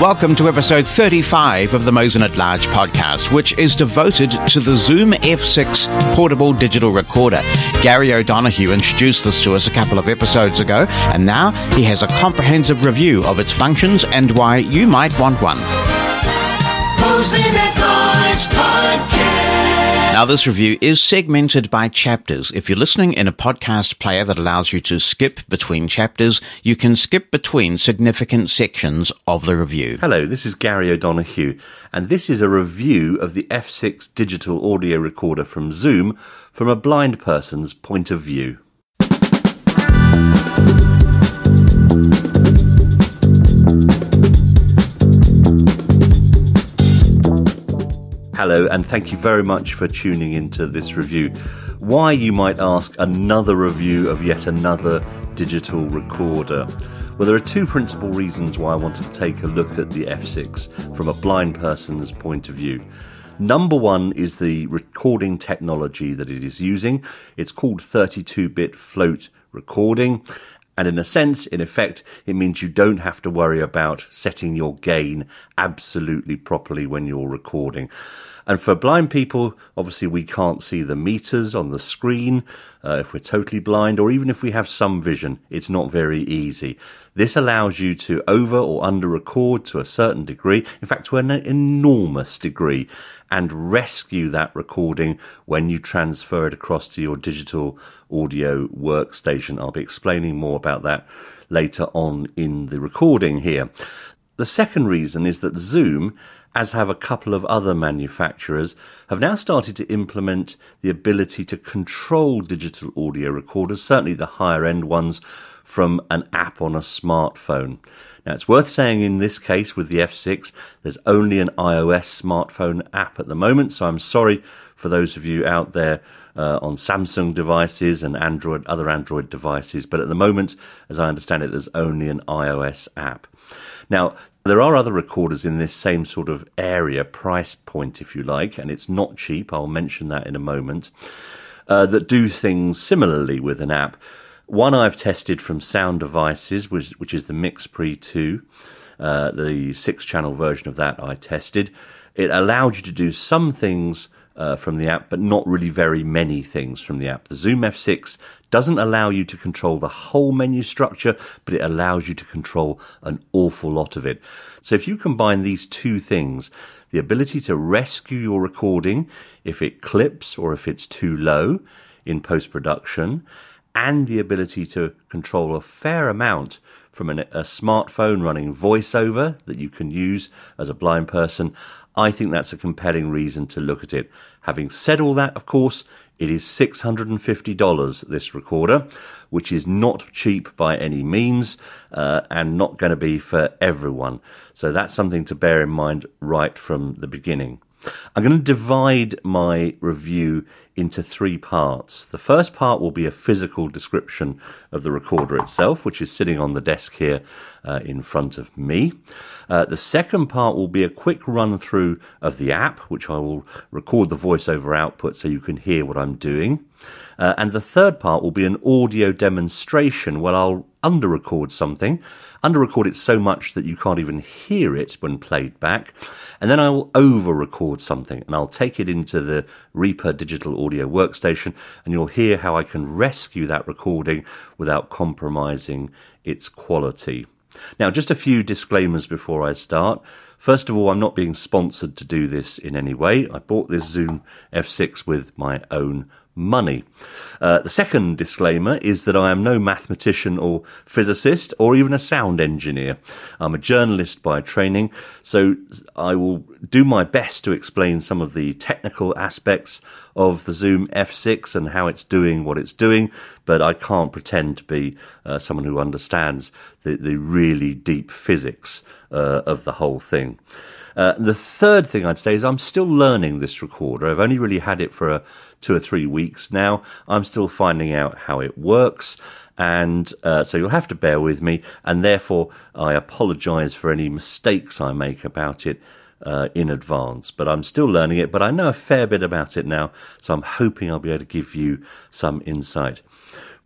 Welcome to episode 35 of the Mosen at Large podcast, which is devoted to the Zoom F6 portable digital recorder. Gary O'Donoghue introduced this to us a couple of episodes ago, and now he has a comprehensive review of its functions and why you might want one. Mosen at Large podcast. Now, this review is segmented by chapters. If you're listening in a podcast player that allows you to skip between chapters, you can skip between significant sections of the review. Hello, this is Gary O'Donoghue, and this is a review of the F6 digital audio recorder from Zoom from a blind person's point of view. Hello, and thank you very much for tuning into this review. Why, you might ask, another review of yet another digital recorder? Well, there are two principal reasons why I wanted to take a look at the F6 from a blind person's point of view. Number one is the recording technology that it is using. It's called 32 bit float recording. And in a sense, in effect, it means you don't have to worry about setting your gain absolutely properly when you're recording. And for blind people, obviously we can't see the meters on the screen uh, if we're totally blind, or even if we have some vision, it's not very easy. This allows you to over or under record to a certain degree, in fact, to an enormous degree, and rescue that recording when you transfer it across to your digital audio workstation. I'll be explaining more about that later on in the recording here. The second reason is that Zoom as have a couple of other manufacturers, have now started to implement the ability to control digital audio recorders, certainly the higher end ones, from an app on a smartphone. Now, it's worth saying in this case with the F6, there's only an iOS smartphone app at the moment, so I'm sorry for those of you out there uh, on Samsung devices and Android, other Android devices, but at the moment, as I understand it, there's only an iOS app. Now, there are other recorders in this same sort of area, price point, if you like, and it's not cheap. I'll mention that in a moment. Uh, that do things similarly with an app. One I've tested from Sound Devices, which, which is the MixPre 2, uh, the six channel version of that I tested. It allowed you to do some things uh, from the app, but not really very many things from the app. The Zoom F6 doesn't allow you to control the whole menu structure, but it allows you to control an awful lot of it. So if you combine these two things, the ability to rescue your recording if it clips or if it's too low in post production, and the ability to control a fair amount from an, a smartphone running voiceover that you can use as a blind person, I think that's a compelling reason to look at it. Having said all that, of course, it is $650, this recorder, which is not cheap by any means uh, and not going to be for everyone. So that's something to bear in mind right from the beginning. I'm going to divide my review into three parts. The first part will be a physical description of the recorder itself, which is sitting on the desk here uh, in front of me. Uh, the second part will be a quick run through of the app, which I will record the voiceover output so you can hear what I'm doing. Uh, and the third part will be an audio demonstration where I'll under record something, under record it so much that you can't even hear it when played back, and then I will over record something and I'll take it into the Reaper digital audio workstation and you'll hear how I can rescue that recording without compromising its quality. Now, just a few disclaimers before I start. First of all, I'm not being sponsored to do this in any way. I bought this Zoom F6 with my own money. Uh, the second disclaimer is that I am no mathematician or physicist or even a sound engineer. I'm a journalist by training, so I will do my best to explain some of the technical aspects of the Zoom F6 and how it's doing what it's doing, but I can't pretend to be uh, someone who understands the, the really deep physics uh, of the whole thing. Uh, the third thing I'd say is I'm still learning this recorder. I've only really had it for a two or three weeks now. I'm still finding out how it works. And uh, so you'll have to bear with me. And therefore, I apologize for any mistakes I make about it uh, in advance. But I'm still learning it, but I know a fair bit about it now. So I'm hoping I'll be able to give you some insight.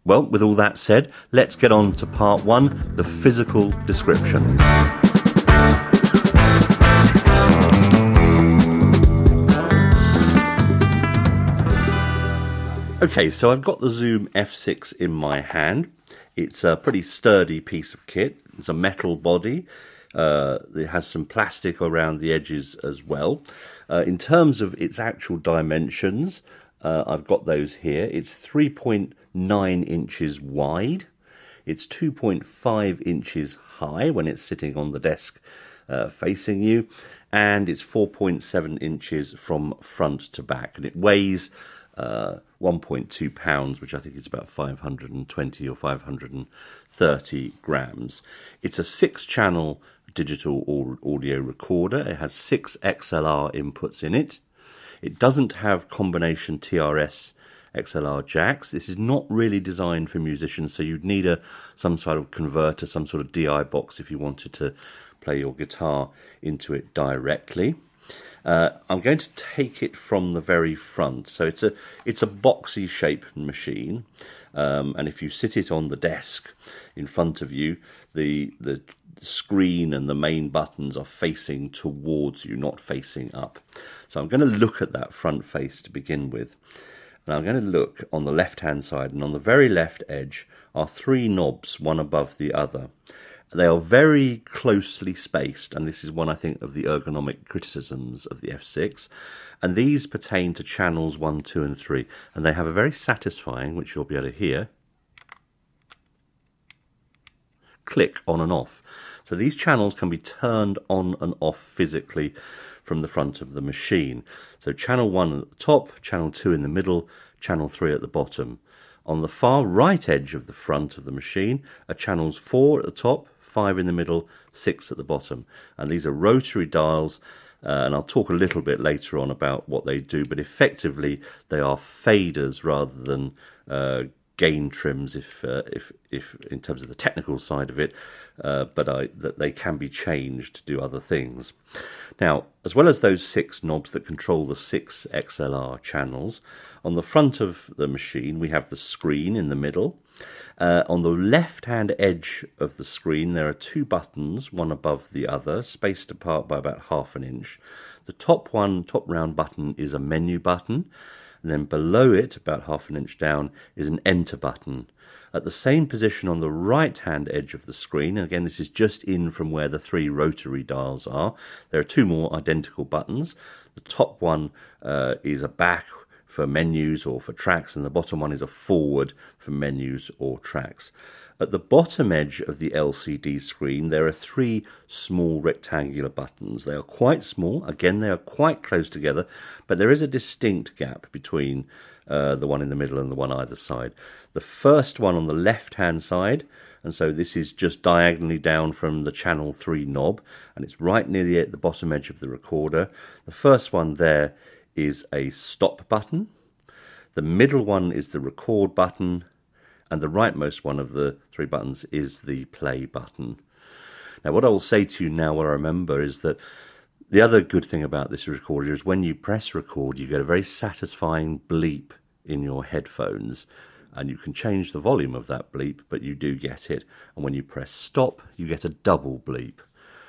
Well, with all that said, let's get on to part one the physical description. Okay, so I've got the Zoom F6 in my hand. It's a pretty sturdy piece of kit. It's a metal body. Uh, it has some plastic around the edges as well. Uh, in terms of its actual dimensions, uh, I've got those here. It's 3.9 inches wide. It's 2.5 inches high when it's sitting on the desk uh, facing you, and it's 4.7 inches from front to back, and it weighs uh, 1.2 pounds, which I think is about 520 or 530 grams. It's a six channel digital audio recorder. It has six XLR inputs in it. It doesn't have combination TRS XLR jacks. This is not really designed for musicians, so you'd need a some sort of converter, some sort of DI box if you wanted to play your guitar into it directly. Uh, I'm going to take it from the very front. So it's a it's a boxy shaped machine, um, and if you sit it on the desk in front of you, the the screen and the main buttons are facing towards you, not facing up. So I'm going to look at that front face to begin with. And I'm going to look on the left hand side, and on the very left edge are three knobs, one above the other. They are very closely spaced, and this is one I think of the ergonomic criticisms of the F6. And these pertain to channels 1, 2, and 3, and they have a very satisfying, which you'll be able to hear, click on and off. So these channels can be turned on and off physically from the front of the machine. So channel 1 at the top, channel 2 in the middle, channel 3 at the bottom. On the far right edge of the front of the machine are channels 4 at the top, five in the middle, six at the bottom. And these are rotary dials, uh, and I'll talk a little bit later on about what they do, but effectively they are faders rather than uh, gain trims if uh, if if in terms of the technical side of it, uh, but I, that they can be changed to do other things. Now, as well as those six knobs that control the six XLR channels, on the front of the machine we have the screen in the middle. Uh, on the left hand edge of the screen, there are two buttons, one above the other, spaced apart by about half an inch. The top one, top round button, is a menu button, and then below it, about half an inch down, is an enter button. At the same position on the right hand edge of the screen, again, this is just in from where the three rotary dials are, there are two more identical buttons. The top one uh, is a back for menus or for tracks, and the bottom one is a forward for menus or tracks. At the bottom edge of the LCD screen, there are three small rectangular buttons. They are quite small, again, they are quite close together, but there is a distinct gap between uh, the one in the middle and the one either side. The first one on the left hand side, and so this is just diagonally down from the channel 3 knob, and it's right near the, the bottom edge of the recorder. The first one there is a stop button. The middle one is the record button, and the rightmost one of the three buttons is the play button. Now, what I will say to you now, what I remember, is that the other good thing about this recorder is when you press record, you get a very satisfying bleep in your headphones, and you can change the volume of that bleep, but you do get it. And when you press stop, you get a double bleep.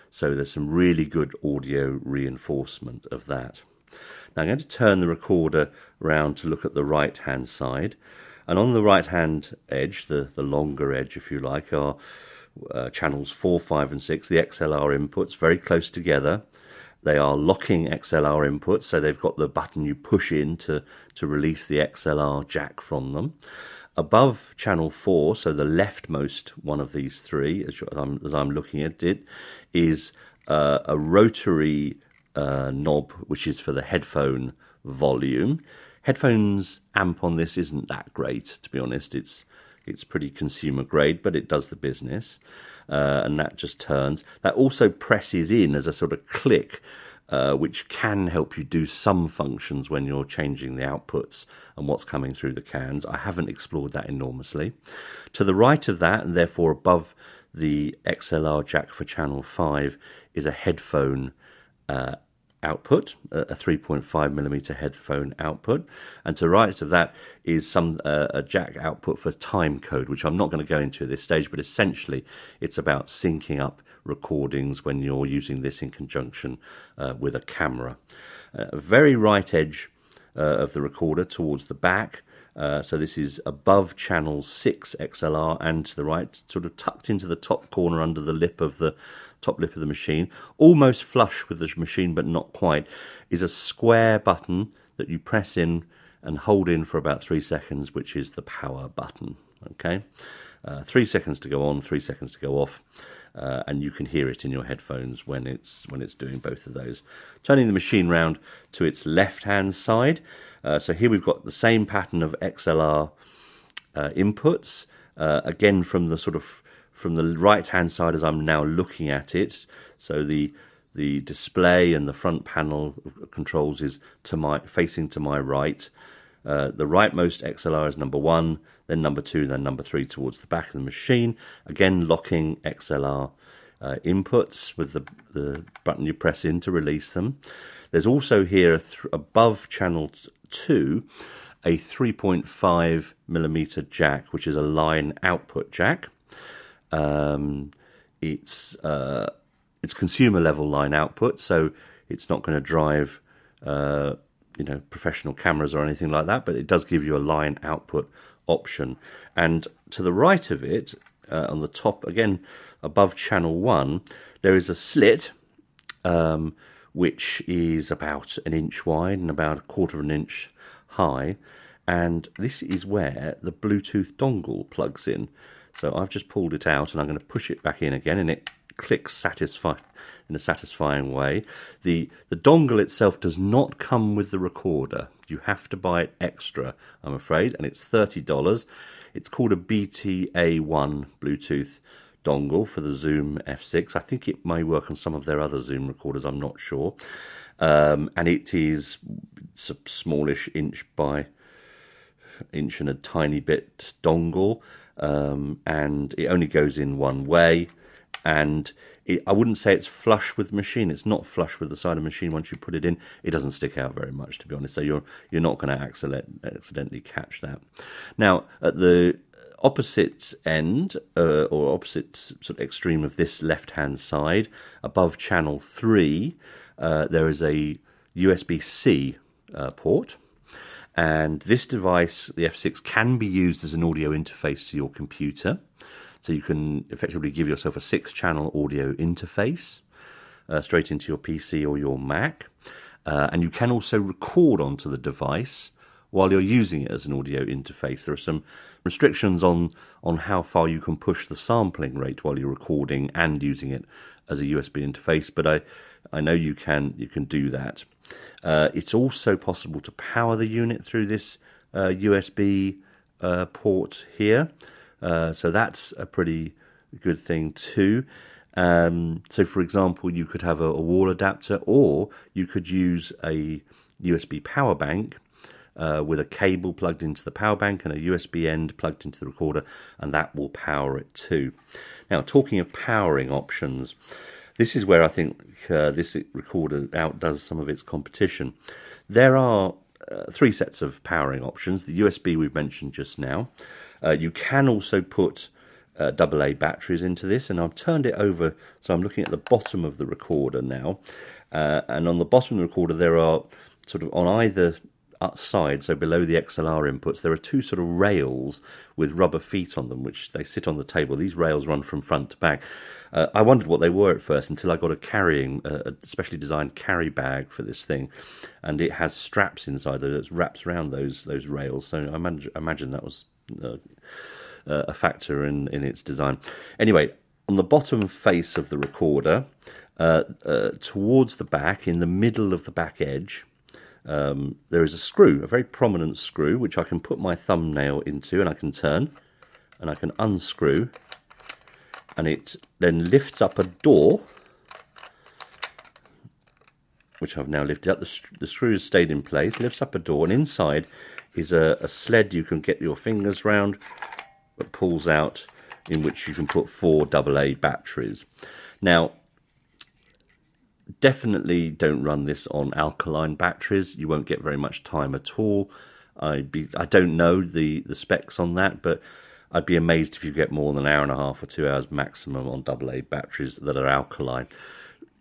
So there's some really good audio reinforcement of that. Now I'm going to turn the recorder round to look at the right hand side. And on the right hand edge, the, the longer edge if you like, are uh, channels 4, 5 and 6, the XLR inputs, very close together. They are locking XLR inputs, so they've got the button you push in to, to release the XLR jack from them. Above channel 4, so the leftmost one of these three, as I'm, as I'm looking at it, is uh, a rotary uh, knob, which is for the headphone volume. Headphones amp on this isn't that great, to be honest. It's it's pretty consumer grade, but it does the business, uh, and that just turns. That also presses in as a sort of click, uh, which can help you do some functions when you're changing the outputs and what's coming through the cans. I haven't explored that enormously. To the right of that, and therefore above the XLR jack for channel 5, is a headphone uh, output, a 3.5 millimeter headphone output, and to the right of that is some uh, a jack output for time code, which I'm not going to go into at this stage, but essentially it's about syncing up recordings when you're using this in conjunction uh, with a camera. Uh, very right edge uh, of the recorder towards the back Uh, so this is above channel 6 XLR and to the right, sort of tucked into the top corner under the lip of the top lip of the machine, almost flush with the machine but not quite, is a square button that you press in and hold in for about three seconds, which is the power button. Okay, uh, three seconds to go on, three seconds to go off. Uh, and you can hear it in your headphones when it's when it's doing both of those. Turning the machine round to its left hand side. Uh, so here we've got the same pattern of XLR uh, inputs. Uh, again, from the sort of from the right hand side as I'm now looking at it. So the the display and the front panel controls is to my facing to my right. Uh, the rightmost XLR is number one, then number two, then number three towards the back of the machine. Again, locking XLR uh, inputs with the, the button you press in to release them. There's also here th- above channel two a 3.5 millimeter jack, which is a line output jack. Um, it's uh, it's consumer level line output, so it's not going to drive uh, you know professional cameras or anything like that, but it does give you a line output option. And to the right of it, uh, on the top again above channel one, there is a slit. Um, which is about an inch wide and about a quarter of an inch high, and this is where the Bluetooth dongle plugs in. So I've just pulled it out and I'm going to push it back in again and it clicks satisfy in a satisfying way. The the dongle itself does not come with the recorder. You have to buy it extra, I'm afraid, and it's thirty dollars. It's called a BTA1 Bluetooth dongle for the Zoom F6. I think it may work on some of their other Zoom recorders. I'm not sure. Um, and it is a smallish inch by inch and a tiny bit dongle um, and it only goes in one way. And it, I wouldn't say it's flush with machine. It's not flush with the side of the machine. Once you put it in, it doesn't stick out very much, to be honest. So you're you're not going to accident, accidentally catch that. Now at the opposite end uh, or opposite sort of extreme of this left hand side, above channel three, uh, there is a USB C uh, port. And this device, the F6, can be used as an audio interface to your computer. So you can effectively give yourself a six channel audio interface uh, straight into your PC or your Mac. Uh, and you can also record onto the device while you're using it as an audio interface. There are some restrictions on, on how far you can push the sampling rate while you're recording and using it as a USB interface, but I, I know you can you can do that. Uh, it's also possible to power the unit through this uh, USB uh, port here, uh, so that's a pretty good thing too. Um, so, for example, you could have a, a, wall adapter, or you could use a USB power bank uh, with a cable plugged into the power bank and a USB end plugged into the recorder, and that will power it too. Now, talking of powering options, this is where I think uh, this recorder outdoes some of its competition. There are uh, three sets of powering options. The USB we've mentioned just now. Uh, you can also put AA uh, batteries into this, and I've turned it over so I'm looking at the bottom of the recorder now. Uh, and on the bottom of the recorder, there are sort of on either side, so below the XLR inputs, there are two sort of rails with rubber feet on them, which they sit on the table. These rails run from front to back. Uh, I wondered what they were at first until I got a carrying, a specially designed carry bag for this thing, and it has straps inside that wraps around those those rails. So I imagine, imagine that was uh, uh, a factor in in its design. Anyway, on the bottom face of the recorder, uh, uh, towards the back, in the middle of the back edge. Um, there is a screw, a very prominent screw, which I can put my thumbnail into and I can turn and I can unscrew and it then lifts up a door which I've now lifted up. The, the screw has stayed in place, lifts up a door, and inside is a, a sled you can get your fingers round that pulls out, in which you can put four AA batteries. Now, definitely don't run this on alkaline batteries. You won't get very much time at all. I be I don't know the the specs on that, but I'd be amazed if you get more than an hour and a half or two hours maximum on AA batteries that are alkaline.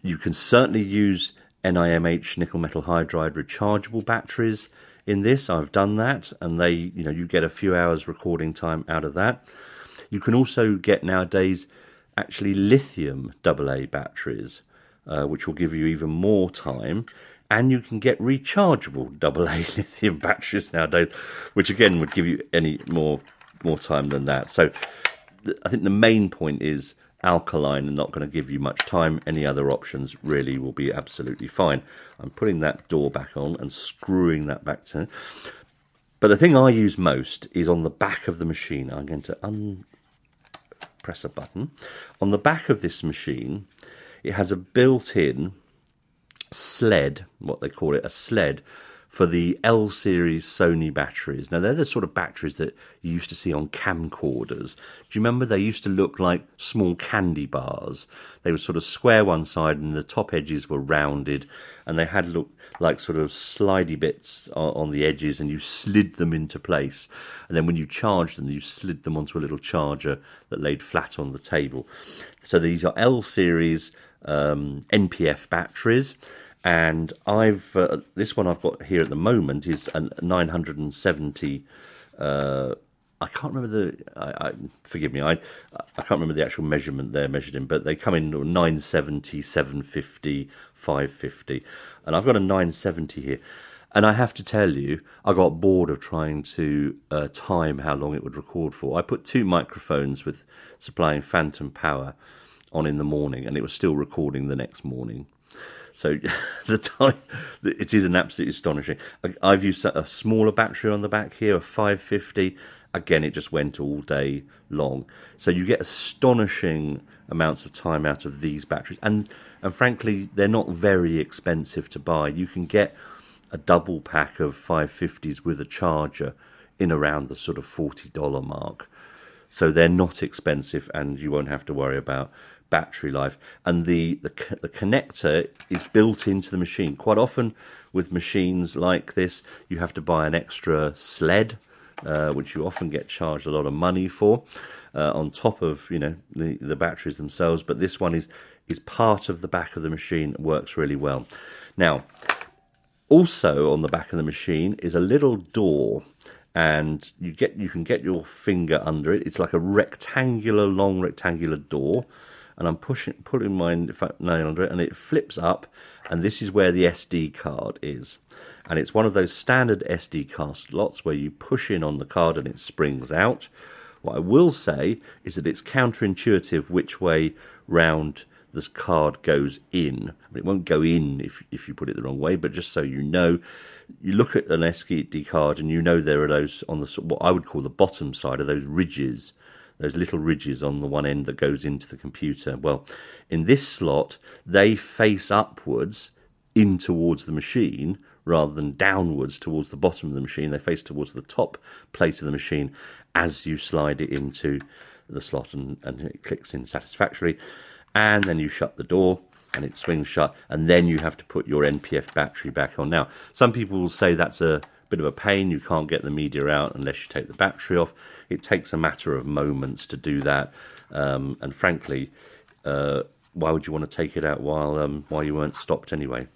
You can certainly use NIMH nickel metal hydride rechargeable batteries in this. I've done that, and they, you know, you get a few hours recording time out of that. You can also get nowadays actually lithium AA batteries, uh, which will give you even more time. And you can get rechargeable AA lithium batteries nowadays, which again would give you any more more time than that. So I think the main point is alkaline and not going to give you much time. Any other options really will be absolutely fine. I'm putting that door back on and screwing that back to. But the thing I use most is on the back of the machine. I'm going to un press a button. On the back of this machine, it has a built in sled, what they call it, a sled for the L series Sony batteries. Now, they're the sort of batteries that you used to see on camcorders. Do you remember they used to look like small candy bars? They were sort of square one side and the top edges were rounded and they had looked like sort of slidey bits on the edges and you slid them into place. And then when you charged them, you slid them onto a little charger that laid flat on the table. So these are L series um, NPF batteries and I've uh, this one I've got here at the moment is a 970. Uh, I can't remember the. I, I, forgive me. I I can't remember the actual measurement they're measured in, but they come in 970, 750, 550, and I've got a 970 here. And I have to tell you, I got bored of trying to uh, time how long it would record for. I put two microphones with supplying phantom power on in the morning, and it was still recording the next morning. So the time it is an absolutely astonishing. I've used a smaller battery on the back here, a 550. Again, it just went all day long. So you get astonishing amounts of time out of these batteries, and and frankly, they're not very expensive to buy. You can get a double pack of 550s with a charger in around the sort of $40 mark. So they're not expensive, and you won't have to worry about battery life, and the, the, the connector is built into the machine. Quite often, with machines like this, you have to buy an extra sled, uh, which you often get charged a lot of money for, uh, on top of you know the, the batteries themselves. But this one is is part of the back of the machine. Works really well. Now, also on the back of the machine is a little door and you get you can get your finger under it. It's like a rectangular, long rectangular door and I'm pushing, putting my nail under it, and it flips up, and this is where the SD card is. And it's one of those standard SD card slots where you push in on the card and it springs out. What I will say is that it's counterintuitive which way round this card goes in. I mean, it won't go in if if you put it the wrong way, but just so you know, you look at an SD card and you know there are those on the what I would call the bottom side of those ridges those little ridges on the one end that goes into the computer. Well, in this slot, they face upwards in towards the machine rather than downwards towards the bottom of the machine. They face towards the top plate of the machine as you slide it into the slot and, and it clicks in satisfactorily. And then you shut the door and it swings shut, and then you have to put your NPF battery back on. Now, some people will say that's a bit of a pain. You can't get the media out unless you take the battery off. It takes a matter of moments to do that, um, and frankly, uh, why would you want to take it out while um, while you weren't stopped anyway?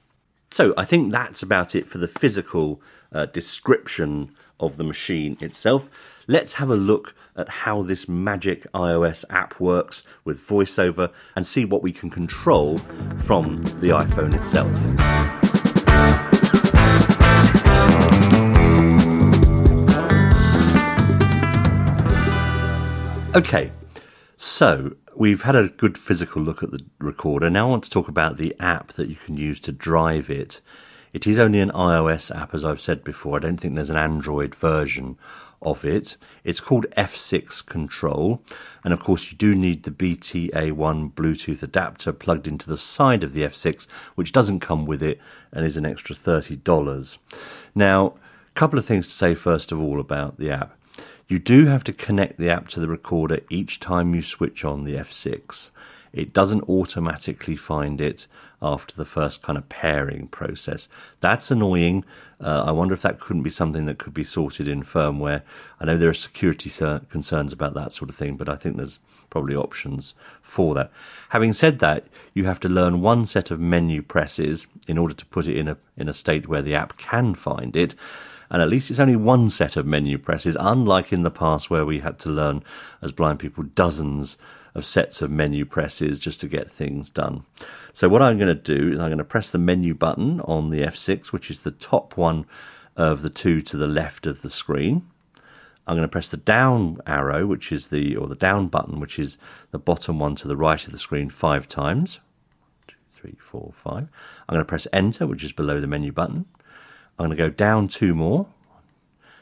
So I think that's about it for the physical uh, description of the machine itself. Let's have a look at how this magic iOS app works with VoiceOver and see what we can control from the iPhone itself. Okay, so we've had a good physical look at the recorder. Now I want to talk about the app that you can use to drive it. It is only an iOS app, as I've said before. I don't think there's an Android version of it. It's called F6 Control, and of course, you do need the BTA1 Bluetooth adapter plugged into the side of the F6, which doesn't come with it and is an extra $30. Now, a couple of things to say first of all about the app. You do have to connect the app to the recorder each time you switch on the F6. It doesn't automatically find it after the first kind of pairing process. That's annoying. Uh, I wonder if that couldn't be something that could be sorted in firmware. I know there are security concerns about that sort of thing, but I think there's probably options for that. Having said that, you have to learn one set of menu presses in order to put it in a in a state where the app can find it. And at least it's only one set of menu presses, unlike in the past where we had to learn as blind people dozens of sets of menu presses just to get things done. So what I'm going to do is I'm going to press the menu button on the F6, which is the top one of the two to the left of the screen. I'm going to press the down arrow, which is the, or the down button, which is the bottom one to the right of the screen five times. Two, three, four, five. I'm going to press enter, which is below the menu button. I'm going to go down two more.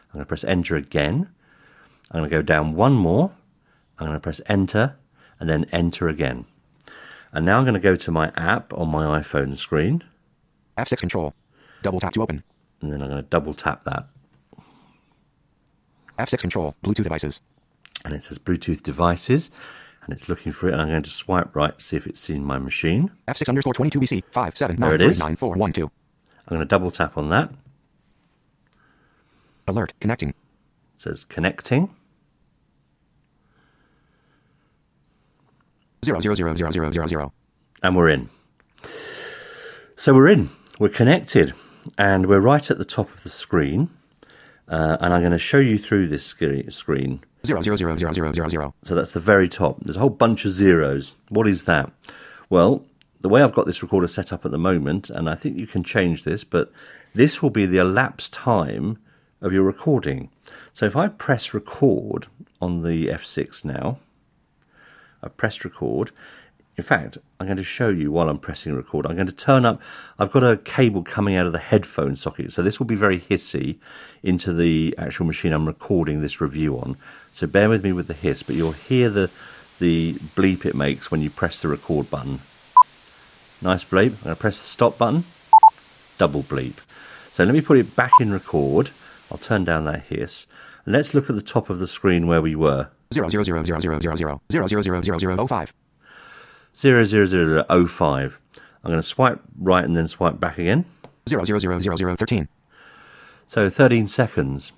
I'm going to press enter again. I'm going to go down one more. I'm going to press enter and then enter again. And now I'm going to go to my app on my iPhone screen. F6 control. Double tap to open. And then I'm going to double tap that. F6 control. Bluetooth devices. And it says Bluetooth devices. And it's looking for it. And I'm going to swipe right to see if it's seen my machine. F6 underscore 22 BC. 5, 7, there 9, it is. 9, 4, 1, 2. I'm going to double tap on that. Alert. Connecting. It says connecting. Zero, zero, zero, zero, zero, zero, zero. And we're in. So we're in. We're connected. And we're right at the top of the screen. Uh, and I'm going to show you through this screen. Zero, zero, zero, zero, zero, zero, zero. So that's the very top. There's a whole bunch of zeros. What is that? Well, the way I've got this recorder set up at the moment, and I think you can change this, but this will be the elapsed time of your recording. So if I press record on the F6 now, I press record. In fact, I'm going to show you while I'm pressing record. I'm going to turn up, I've got a cable coming out of the headphone socket, so this will be very hissy into the actual machine I'm recording this review on. So bear with me with the hiss, but you'll hear the, the bleep it makes when you press the record button. Nice bleep. I'm going to press the stop button, double bleep. So let me put it back in record. I'll turn down that hiss. And let's look at the top of the screen where we were. Zero, zero, zero, zero, zero, zero, zero. Zero, zero, zero, zero, zero, oh, five. 00005. I'm going to swipe right and then swipe back again. Zero, zero, zero, zero, zero, thirteen. So 13 seconds.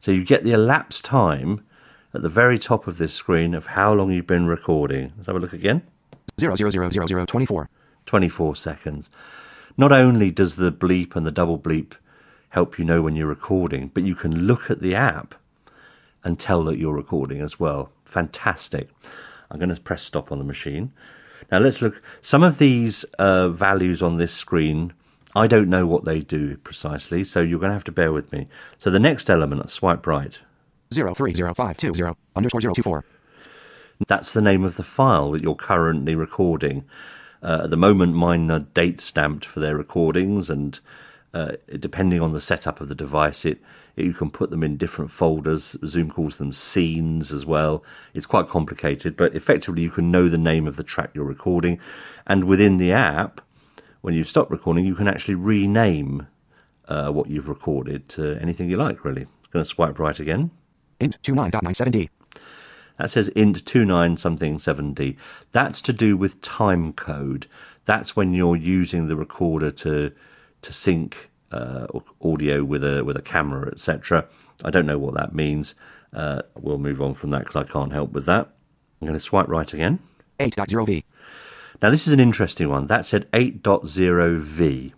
So you get the elapsed time at the very top of this screen of how long you've been recording. Let's have a look again. Zero, zero, zero, zero, zero, twenty-four. 24 seconds. Not only does the bleep and the double bleep help you know when you're recording, but you can look at the app and tell that you're recording as well. Fantastic. I'm going to press stop on the machine. Now let's look. Some of these uh, values on this screen, I don't know what they do precisely, so you're going to have to bear with me. So the next element, swipe right. Zero, three, zero, five, two, zero. Underscore zero, two, four. That's the name of the file that you're currently recording. Uh, at the moment, mine are date stamped for their recordings, and uh, depending on the setup of the device, it, it you can put them in different folders. Zoom calls them scenes as well. It's quite complicated, but effectively, you can know the name of the track you're recording, and within the app, when you stop recording, you can actually rename uh, what you've recorded to anything you like. Really, I'm going to swipe right again. Int 29.97D. That says int 29 something 7D. That's to do with time code. That's when you're using the recorder to to sync uh, audio with a with a camera, etc. I don't know what that means. Uh, we'll move on from that because I can't help with that. I'm going to swipe right again. 8.0V. Now this is an interesting one. That said 8.0V.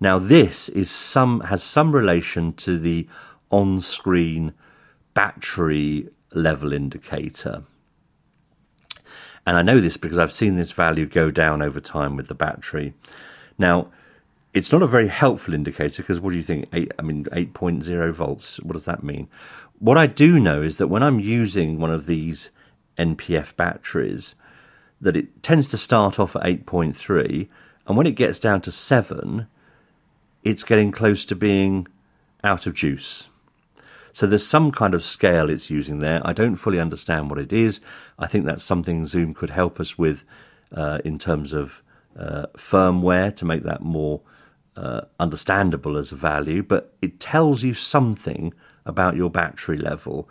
Now this is some has some relation to the on-screen battery level indicator. And I know this because I've seen this value go down over time with the battery. Now, it's not a very helpful indicator because what do you think? Eight, I mean, 8.0 volts. What does that mean? What I do know is that when I'm using one of these NPF batteries, that it tends to start off at 8.3, and when it gets down to 7, it's getting close to being out of juice. So there's some kind of scale it's using there. I don't fully understand what it is. I think that's something Zoom could help us with uh, in terms of uh, firmware to make that more uh, understandable as a value, but it tells you something about your battery level.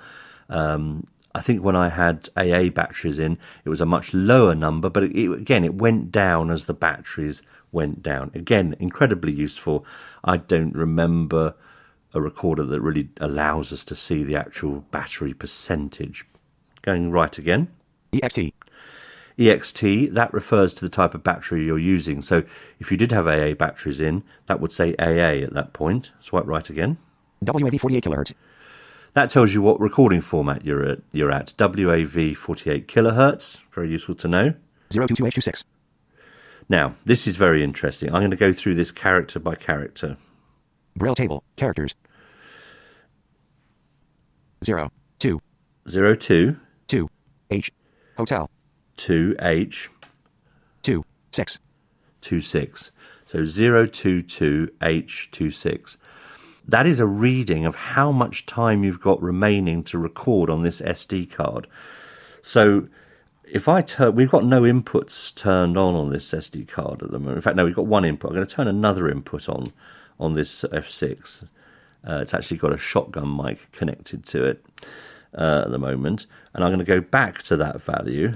Um, I think when I had AA batteries in, it was a much lower number, but it, again, it went down as the batteries went down. Again, incredibly useful. I don't remember a recorder that really allows us to see the actual battery percentage. Going right again. EXT. EXT, that refers to the type of battery you're using. So if you did have AA batteries in, that would say AA at that point. Swipe right again. WAV 48 kilohertz. That tells you what recording format you're at. You're at WAV 48 kilohertz. Very useful to know. 022H26. Now, this is very interesting. I'm going to go through this character by character. Braille table. Characters. 0, 2, 02 2, H. Hotel. 2H 2, 6. 26. So 022H26. That is a reading of how much time you've got remaining to record on this SD card. So if I turn, we've got no inputs turned on on this SD card at the moment. In fact, no, we've got one input. I'm going to turn another input on on this F6. Uh, it's actually got a shotgun mic connected to it uh, at the moment, and I'm going to go back to that value.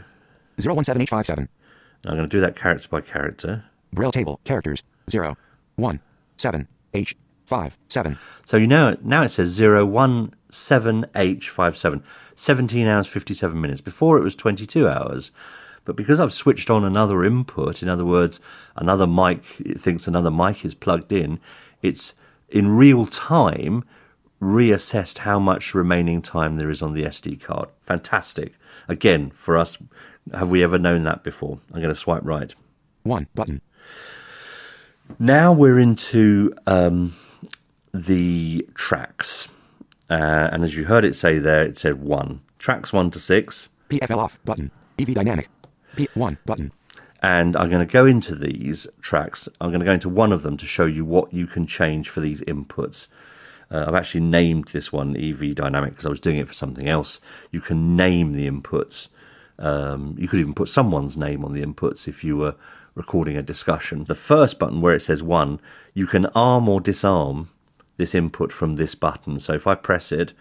017H57. And I'm going to do that character by character. Braille table. Characters. 0, 1, 7, H. 5, 7. So you know now it says 017H57, 17 hours 57 minutes. Before it was 22 hours. But because I've switched on another input, in other words, another mic, it thinks another mic is plugged in, it's in real time reassessed how much remaining time there is on the SD card. Fantastic. Again, for us, have we ever known that before? I'm going to swipe right. 1, button. Now we're into um, the tracks. Uh, and as you heard it say there, it said 1. Tracks 1 to 6. PFL off, button. EV dynamic. P1, button. And I'm going to go into these tracks. I'm going to go into one of them to show you what you can change for these inputs. Uh, I've actually named this one EV Dynamic because I was doing it for something else. You can name the inputs. Um, you could even put someone's name on the inputs if you were recording a discussion. The first button where it says one, you can arm or disarm this input from this button. So if I press it,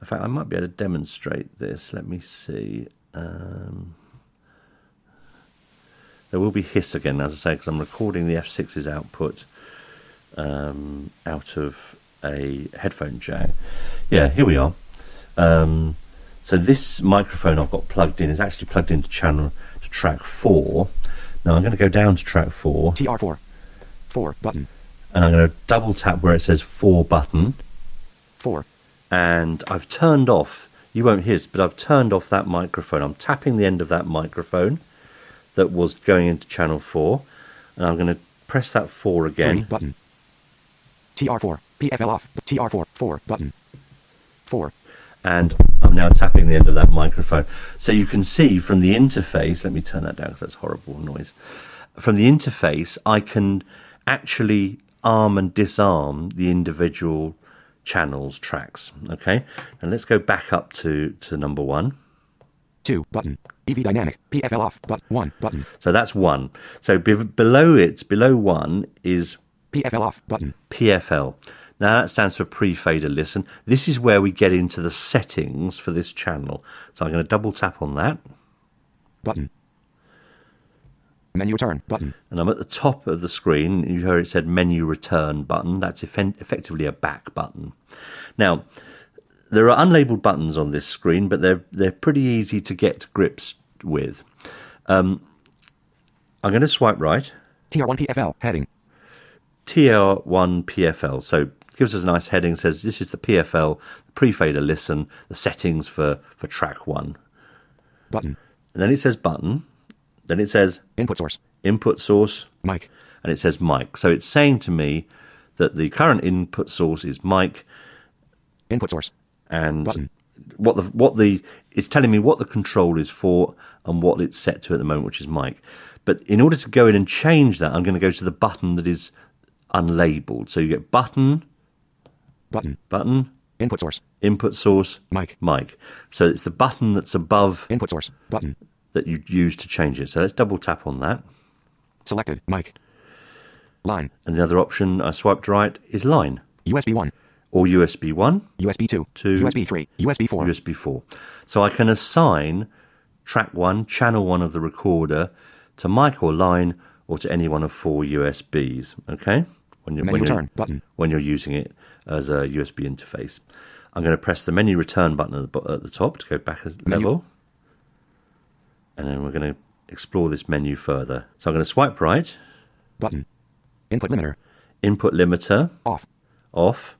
in fact, I might be able to demonstrate this. Let me see. Um, there will be hiss again, as I say, because I'm recording the F6's output um, out of a headphone jack. Yeah, here we are. Um, so this microphone I've got plugged in is actually plugged into channel to track four. Now I'm going to go down to track four. TR4. 4, button. And I'm going to double tap where it says four button. 4. And I've turned off, you won't hear this, but I've turned off that microphone. I'm tapping the end of that microphone that was going into channel four. And I'm going to press that four again. 3, button. TR4. PFL off. TR4. 4, button. 4. And I'm now tapping the end of that microphone. So you can see from the interface, let me turn that down because that's horrible noise. From the interface, I can actually arm and disarm the individual channels tracks. Okay, and let's go back up to, to number one. 2, button. EV dynamic. PFL off, but 1, button. So that's one. So be- below it, below one is PFL off, button. PFL. Now that stands for pre-fader listen. This is where we get into the settings for this channel. So I'm going to double tap on that. Button. Menu turn, button. and I'm at the top of the screen. You heard it said menu return button. That's effen- effectively a back button. Now, there are unlabeled buttons on this screen, but they're they're pretty easy to get to grips with. Um, I'm going to swipe right. TR1 PFL, heading. TR1 PFL. So gives us a nice heading. Says this is the PFL, the pre-fader listen, the settings for for track one. Button. And then it says button. Then it says Input source. input source. Mic. and it says mic. So it's saying to me that the current input source is mic, Input source. and Button. what the what the it's telling me what the control is for and what it's set to at the moment, which is mic. But in order to go in and change that, I'm going to go to the button that is unlabeled. So you get button, Button. button, Input source. input source, Mic. mic. So it's the button that's above Input source. Button. that you use to change it. So let's double tap on that. Selected. Mic. Line. And the other option I swiped right is line USB 1. or USB 1. USB 2. Two. USB 3. USB 4. USB 4. So I can assign track 1, channel 1 of the recorder to mic or line or to any one of four USBs, okay? When you're, Menu when you're, button. when you're using it as a USB interface. I'm going to press the menu return button at the, at the top to go back a level. And then we're going to explore this menu further. So I'm going to swipe right, Button. Input limiter. input limiter Off. off.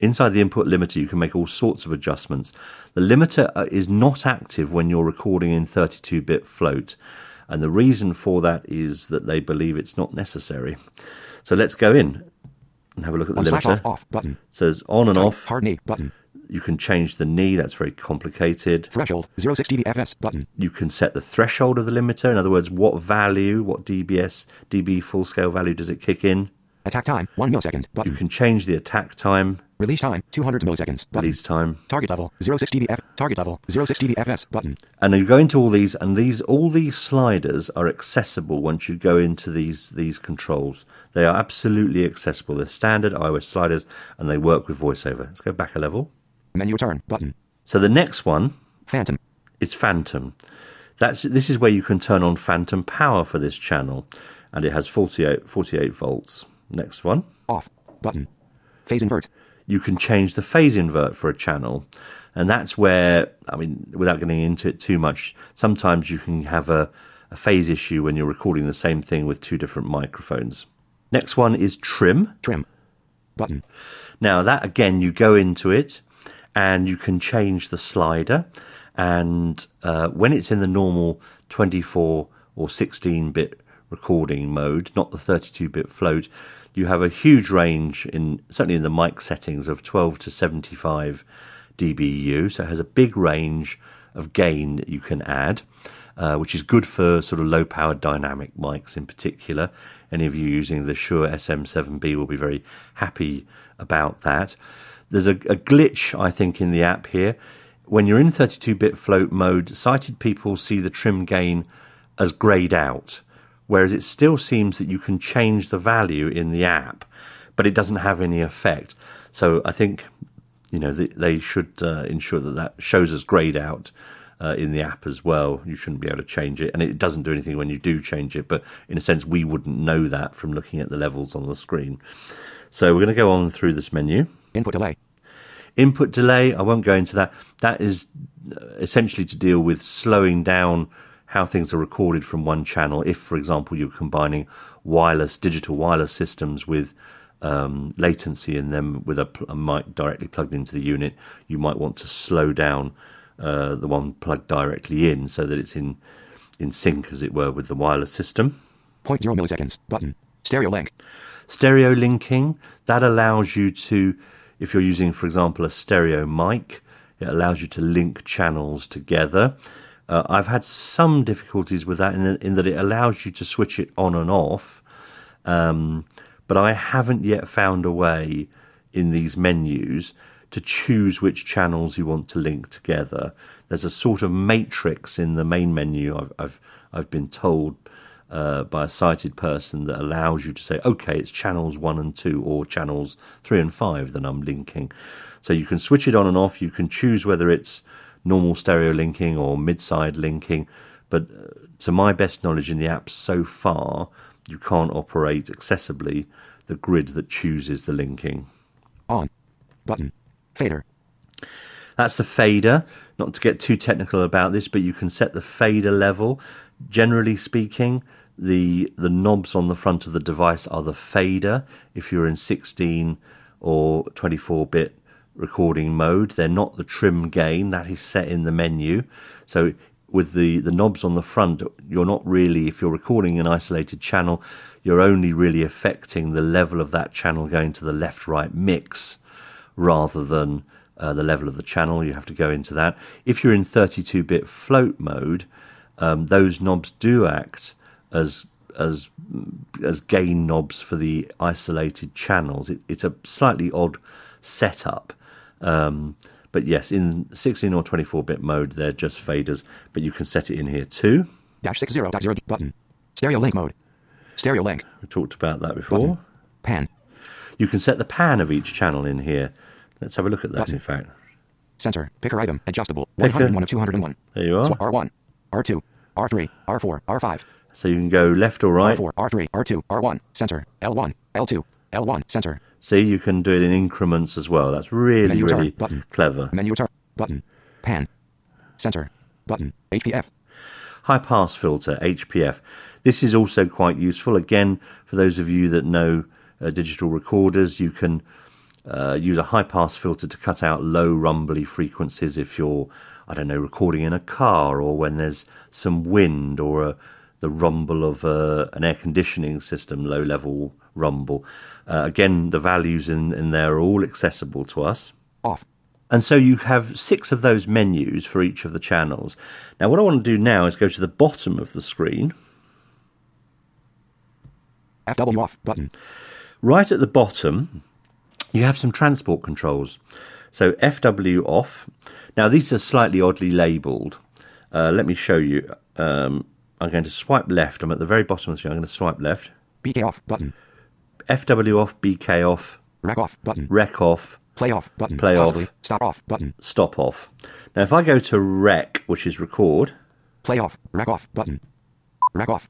Inside the input limiter, you can make all sorts of adjustments. The limiter uh, is not active when you're recording in 32 bit float, and the reason for that is that they believe it's not necessary. So let's go in and have a look at the limiter. off off button. Mm. says on and off. Hard knee button. Mm. You can change the knee, that's very complicated. Threshold 06 dB FS button. Mm. You can set the threshold of the limiter. In other words, what value, what dBs, dB full scale value does it kick in? Attack time 1 millisecond but You can change the attack time, Release time 200 milliseconds button. release time. Target level 06 dB F. Target level 06 dB FS button. And you go into all these, and these all these sliders are accessible once you go into these these controls. They are absolutely accessible. They're standard iOS sliders, and they work with VoiceOver. Let's go back a level. Menu turn button. So the next one Phantom. is Phantom. That's this is where you can turn on Phantom power for this channel, and it has 48, 48 volts. Next one, Off button. Phase invert. you can change the phase invert for a channel, and that's where I mean, without getting into it too much, sometimes you can have a, a phase issue when you're recording the same thing with two different microphones. Next one is Trim. Trim. Button. Now, that again, you go into it and you can change the slider. And uh, when it's in the normal 24 or 16 bit recording mode, not the 32 bit float, you have a huge range in certainly in the mic settings of 12 to 75 dBu. So it has a big range of gain that you can add, uh, which is good for sort of low power dynamic mics in particular. Any of you using the Shure SM7B will be very happy about that. There's a, a glitch, I think, in the app here. When you're in 32 bit float mode, sighted people see the trim gain as grayed out, whereas it still seems that you can change the value in the app, but it doesn't have any effect. So I think you know they, they should uh, ensure that that shows as grayed out uh, in the app as well. You shouldn't be able to change it, and it doesn't do anything when you do change it. But in a sense, we wouldn't know that from looking at the levels on the screen. So we're going to go on through this menu. Input delay. Input delay, I won't go into that. That is uh, essentially to deal with slowing down how things are recorded from one channel. If, for example, you're combining wireless, digital wireless systems with um, latency in them with a, pl- a mic directly plugged into the unit, you might want to slow down uh, the one plugged directly in so that it's in, in sync, as it were, with the wireless system. 0.0 milliseconds button. Stereo link. Stereo linking, that allows you to, if you're using, for example, a stereo mic, it allows you to link channels together. Uh, I've had some difficulties with that in, the, in that it allows you to switch it on and off, um, but I haven't yet found a way in these menus to choose which channels you want to link together. There's a sort of matrix in the main menu. I've I've, I've been told uh, by a sighted person that allows you to say, okay, it's channels one and two or channels three and five that I'm linking. So you can switch it on and off. You can choose whether it's normal stereo linking or mid-side linking. But uh, to my best knowledge in the app so far, you can't operate accessibly the grid that chooses the linking. On. Button. Fader. That's the fader. Not to get too technical about this, but you can set the fader level. Generally speaking, the the knobs on the front of the device are the fader. If you're in 16 or 24 bit recording mode, they're not the trim gain. That is set in the menu. So with the, the knobs on the front, you're not really, if you're recording an isolated channel, you're only really affecting the level of that channel going to the left right mix rather than uh, the level of the channel. You have to go into that. If you're in 32 bit float mode, um, those knobs do act as as as gain knobs for the isolated channels. It, it's a slightly odd setup. Um, but yes, in 16 or 24 bit mode, they're just faders, but you can set it in here too. Dash 60.0 button. Stereo link mode. Stereo link. We talked about that before. Button. Pan. You can set the pan of each channel in here. Let's have a look at that, Button. in fact. Sensor. Picker item. Adjustable. Picker. 101 of 201. There you are. Sw- R1. R2. R3. R4. R5. So you can go left or right. R4. R3. R2. R1. Center. L1. L2. L1. Center. See, you can do it in increments as well. That's really, Menu really Button. clever. Menu turn. Button. Pan. Center. Button. HPF. High pass filter, HPF. This is also quite useful. Again, for those of you that know uh, digital recorders, you can Uh, use a high pass filter to cut out low rumbly frequencies if you're, I don't know, recording in a car or when there's some wind or a, the rumble of uh, an air conditioning system, low level rumble. Uh, again, the values in, in there are all accessible to us. Off. And so you have six of those menus for each of the channels. Now, what I want to do now is go to the bottom of the screen. FW off button. Right at the bottom, you have some transport controls. So FW off. Now, these are slightly oddly labelled. Uh, let me show you. Um, I'm going to swipe left. I'm at the very bottom of the screen. I'm going to swipe left. BK off button. FW off, BK off, Rec off button. rec off, Play off button. Play off. Stop off button. stop off. Now, if I go to rec, which is record, Play off. Rec off button. Rec off.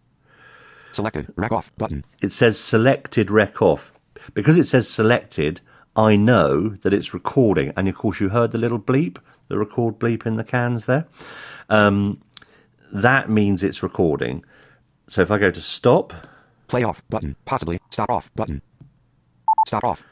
Selected. Rec off button. it says selected rec off. Because it says selected, I know that it's recording. And of course, you heard the little bleep, the record bleep in the cans there. Um, that means it's recording. So if I go to stop Play off button. Possibly. Stop off button. Stop off.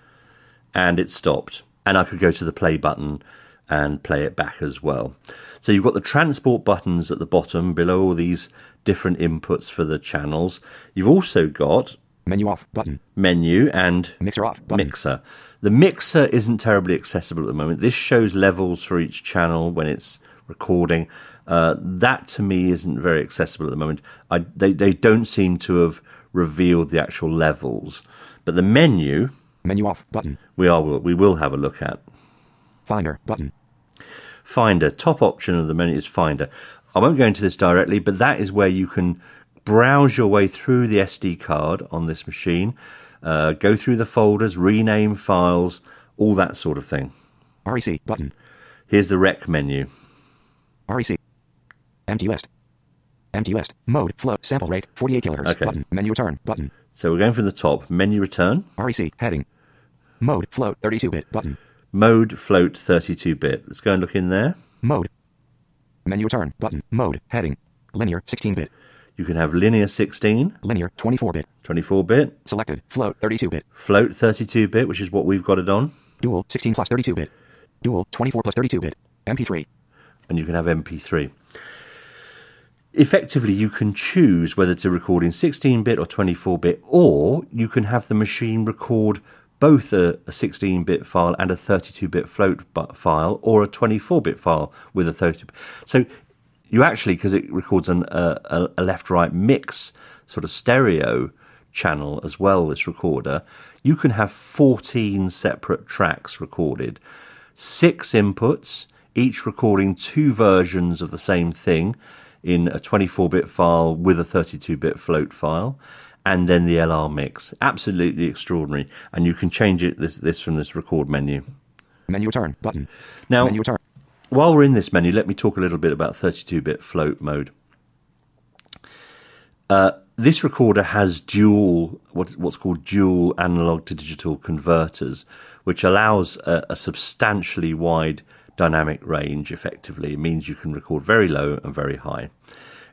and it stopped, and I could go to the play button and play it back as well. So you've got the transport buttons at the bottom below all these different inputs for the channels. You've also got Menu off button. menu and Mixer off button. mixer. The mixer isn't terribly accessible at the moment. This shows levels for each channel when it's recording. Uh, that to me isn't very accessible at the moment. I, they they don't seem to have revealed the actual levels, but the menu Menu off button. we are we will have a look at. Finder button. Finder, top option of the menu is Finder. I won't go into this directly, but that is where you can browse your way through the SD card on this machine, uh, go through the folders, rename files, all that sort of thing. REC button. Here's the rec menu. REC. Empty list. Empty list. Mode. Flow. Sample rate. 48 kilohertz. Okay. Button. Menu return. Button. So we're going from the top. Menu return, REC. Heading. Mode. Float. 32 bit. Button. mode float 32 bit. Let's go and look in there. Mode. Menu return. Button. Mode. Heading. Linear. 16 bit. You can have linear 16, Linear. 24 bit. 24 bit, Selected. Float. 32 bit. float 32 bit, which is what we've got it on, Dual. 16 plus 32 bit. Dual. 24 plus 32 bit. MP3. and you can have MP3. Effectively, you can choose whether to record in 16 bit or 24 bit, or you can have the machine record both a, 16 bit file and a 32 bit float file, or a 24 bit file with a 30. So you actually, because it records an, a, a left right mix sort of stereo channel as well, this recorder, you can have 14 separate tracks recorded, six inputs, each recording two versions of the same thing in a 24 bit file with a 32 bit float file. And then the LR mix. Absolutely extraordinary. And you can change it this, this from this record menu. Menu return. Button. Now, Menu return. while we're in this menu, let me talk a little bit about 32 bit float mode. Uh, this recorder has dual, what's, what's called dual analog to digital converters, which allows a, a substantially wide dynamic range effectively. It means you can record very low and very high.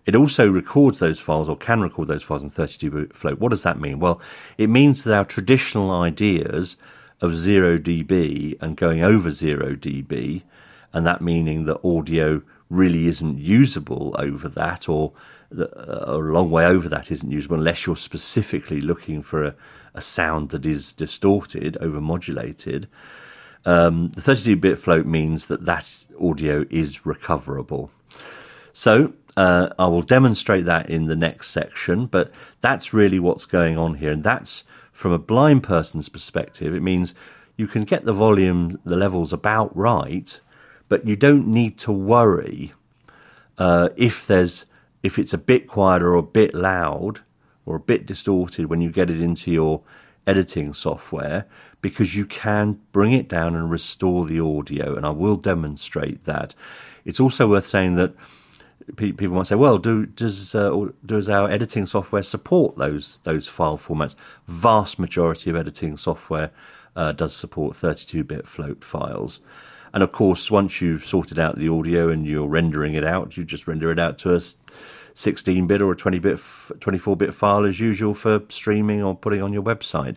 It also records those files or can record those files in 32 bit float. What does that mean? Well, it means that our traditional ideas of 0 dB and going over 0 dB, and that meaning that audio really isn't usable over that or the, a long way over that isn't usable unless you're specifically looking for a, a sound that is distorted, over modulated. Um, the 32 bit float means that that audio is recoverable. So uh, I will demonstrate that in the next section, but that's really what's going on here. And that's from a blind person's perspective. It means you can get the volume, the levels about right, but you don't need to worry uh, if there's if it's a bit quieter or a bit loud or a bit distorted when you get it into your editing software because you can bring it down and restore the audio and I will demonstrate that. It's also worth saying that pe- people might say, "Well, do does uh, does our editing software support those those file formats?" Vast majority of editing software uh, does support 32-bit float files, and of course, once you've sorted out the audio and you're rendering it out, you just render it out to a 16-bit or a 20-bit, 24-bit file as usual for streaming or putting on your website.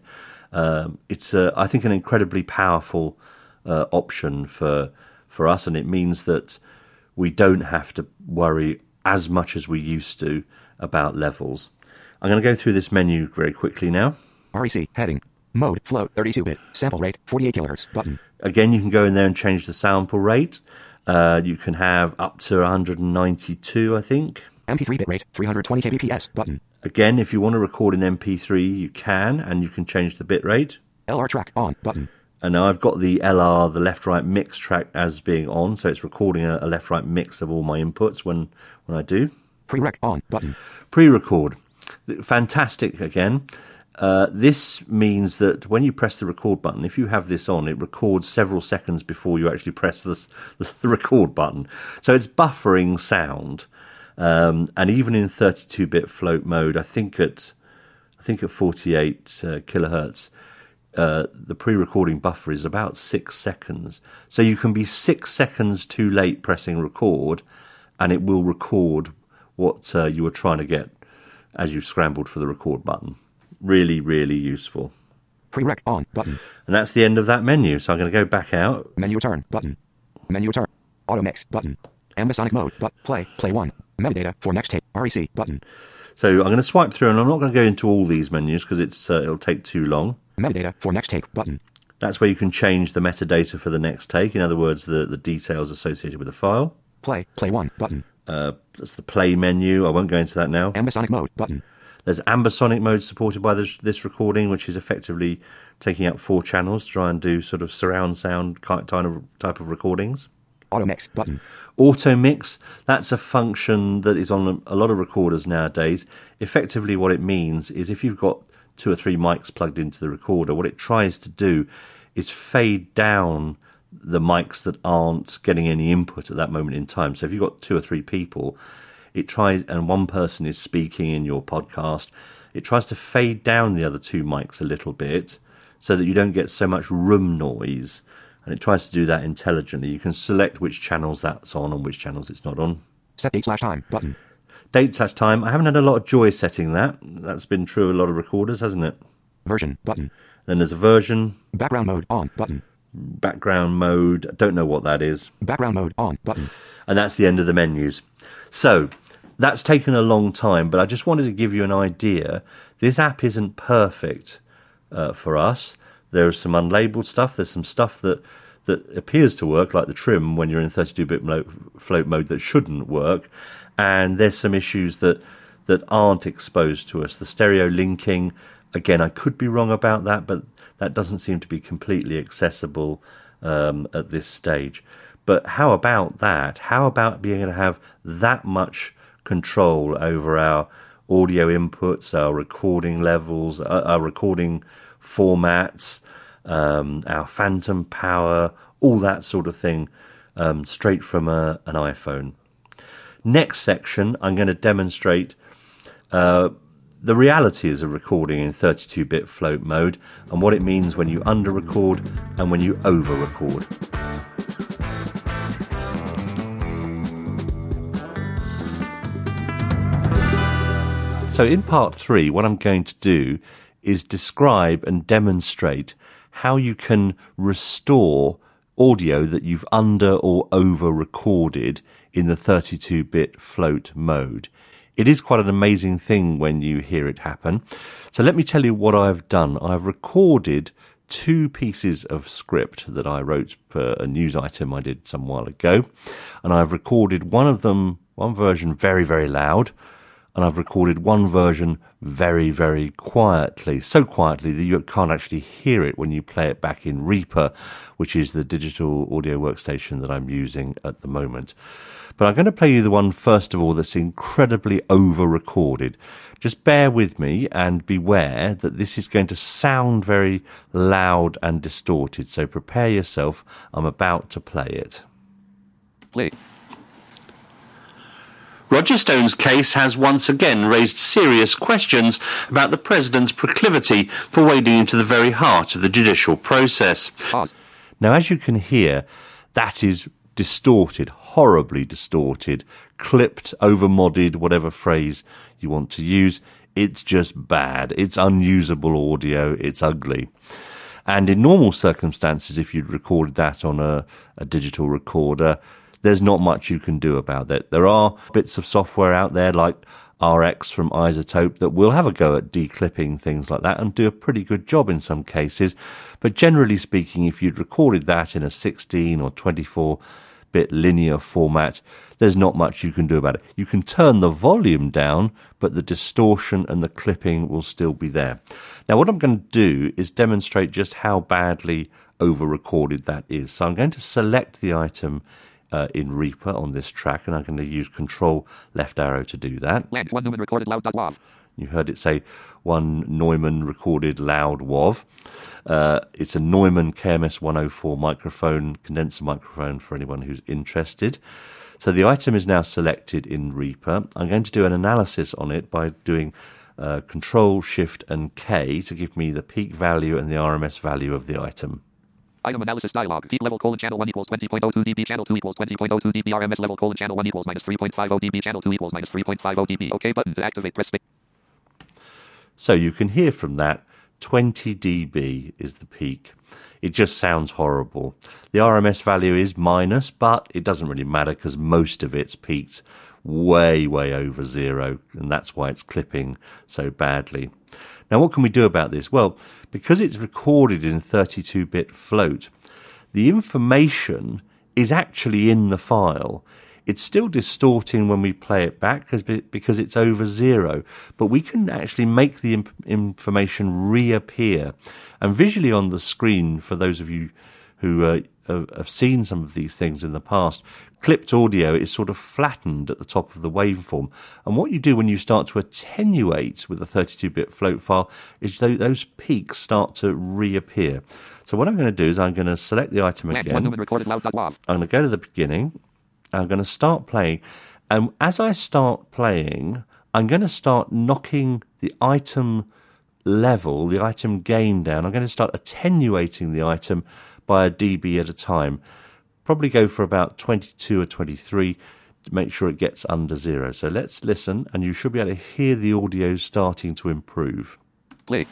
Um, it's, a, I think, an incredibly powerful uh, option for for us, and it means that we don't have to worry as much as we used to about levels. I'm going to go through this menu very quickly now. REC heading mode float 32 bit sample rate 48 kilohertz button. Again, you can go in there and change the sample rate. Uh, you can have up to 192, I think. MP3 bit rate 320 kbps button. Again, if you want to record in MP3, you can, and you can change the bit rate. LR track on button. And now I've got the LR, the left right mix track, as being on, so it's recording a, a left right mix of all my inputs when, when I do. Pre-rec on button. Pre record. Fantastic again. Uh, this means that when you press the record button, if you have this on, it records several seconds before you actually press this, the record button. So it's buffering sound. Um, and even in 32-bit float mode, I think at I think at 48 uh, kilohertz, uh, the pre-recording buffer is about six seconds. So you can be six seconds too late pressing record, and it will record what uh, you were trying to get as you scrambled for the record button. Really, really useful. Pre-rec on button. And that's the end of that menu. So I'm going to go back out. Menu turn button. Menu turn. Auto mix button. Ambisonic mode but play play one. Metadata for next tape. REC button. So I'm going to swipe through, and I'm not going to go into all these menus because it's uh, it'll take too long. Metadata for next take button. That's where you can change the metadata for the next take. In other words, the, the details associated with the file. Play play one button. Uh, that's the play menu. I won't go into that now. Ambisonic mode button. There's ambisonic mode supported by this, this recording, which is effectively taking out four channels to try and do sort of surround sound kind of type of recordings. Auto mix button. Auto mix, that's a function that is on a lot of recorders nowadays. Effectively, what it means is if you've got two or three mics plugged into the recorder, what it tries to do is fade down the mics that aren't getting any input at that moment in time. So if you've got two or three people, it tries, and one person is speaking in your podcast, it tries to fade down the other two mics a little bit so that you don't get so much room noise and it tries to do that intelligently. You can select which channels that's on and which channels it's not on. Set date slash time button. Date slash time. I haven't had a lot of joy setting that. That's been true of a lot of recorders, hasn't it? Version button. Then there's a version. Background mode on button. Background mode. I don't know what that is. Background mode on button. And that's the end of the menus. So that's taken a long time, but I just wanted to give you an idea. This app isn't perfect uh, for us. There's some unlabeled stuff. There's some stuff that that appears to work, like the trim when you're in 32-bit float mode, that shouldn't work. And there's some issues that that aren't exposed to us. The stereo linking, again, I could be wrong about that, but that doesn't seem to be completely accessible um, at this stage. But how about that? How about being able to have that much control over our audio inputs, our recording levels, uh, our recording formats, um, our phantom power, all that sort of thing, um, straight from a, an iPhone. Next section, I'm going to demonstrate uh, the realities of recording in 32 bit float mode and what it means when you under record and when you over record. So, in part three, what I'm going to do is describe and demonstrate how you can restore audio that you've under or over recorded in the 32 bit float mode. It is quite an amazing thing when you hear it happen. So let me tell you what I've done. I've recorded two pieces of script that I wrote for a news item I did some while ago. And I've recorded one of them, one version very, very loud and I've recorded one version very, very quietly. So quietly that you can't actually hear it when you play it back in Reaper, which is the digital audio workstation that I'm using at the moment. But I'm going to play you the one, first of all, that's incredibly over recorded. Just bear with me and beware that this is going to sound very loud and distorted. So prepare yourself. I'm about to play it. Play. Roger Stone's case has once again raised serious questions about the President's proclivity for wading into the very heart of the judicial process. Now, as you can hear, that is distorted, horribly distorted, clipped, over modded, whatever phrase you want to use. It's just bad. It's unusable audio. It's ugly. And in normal circumstances, if you'd recorded that on a, a digital recorder, there's not much you can do about it. There are bits of software out there like RX from iZotope that will have a go at declipping things like that and do a pretty good job in some cases. But generally speaking, if you'd recorded that in a 16 or 24 bit linear format, there's not much you can do about it. You can turn the volume down, but the distortion and the clipping will still be there. Now, what I'm going to do is demonstrate just how badly over recorded that is. So I'm going to select the item uh, in Reaper on this track, and I'm going to use Control left arrow to do that. Land one Neumann recorded loud wav. You heard it say one Neumann recorded loud WAV. Uh, it's a Neumann KMS 104 microphone, condenser microphone for anyone who's interested. So the item is now selected in Reaper. I'm going to do an analysis on it by doing uh, Control, Shift, and K to give me the peak value and the RMS value of the item. Item analysis dialog. Peak level colon channel 1 equals 20.02 dB. Channel 2 equals 20.02 dB. RMS level colon channel 1 equals minus 3.50 dB. Channel 2 equals minus 3.50 dB. OK button to activate. Press space. So you can hear from that 20 dB is the peak. It just sounds horrible. The RMS value is minus, but it doesn't really matter because most of it's peaked way, way over zero, and that's why it's clipping so badly. Now, what can we do about this? Well, because it's recorded in 32 bit float, the information is actually in the file. It's still distorting when we play it back because it's over zero, but we can actually make the information reappear. And visually on the screen, for those of you who uh, have seen some of these things in the past, clipped audio is sort of flattened at the top of the waveform. And what you do when you start to attenuate with a 32 bit float file is those peaks start to reappear. So what I'm going to do is I'm going to select the item again. one Neumann recorded loud dot wav. I'm going to go to the beginning. I'm going to start playing. And as I start playing, I'm going to start knocking the item level, the item gain down. I'm going to start attenuating the item by a dB at a time. Probably go for about 22 or 23 to make sure it gets under zero. So let's listen, and you should be able to hear the audio starting to improve. Play.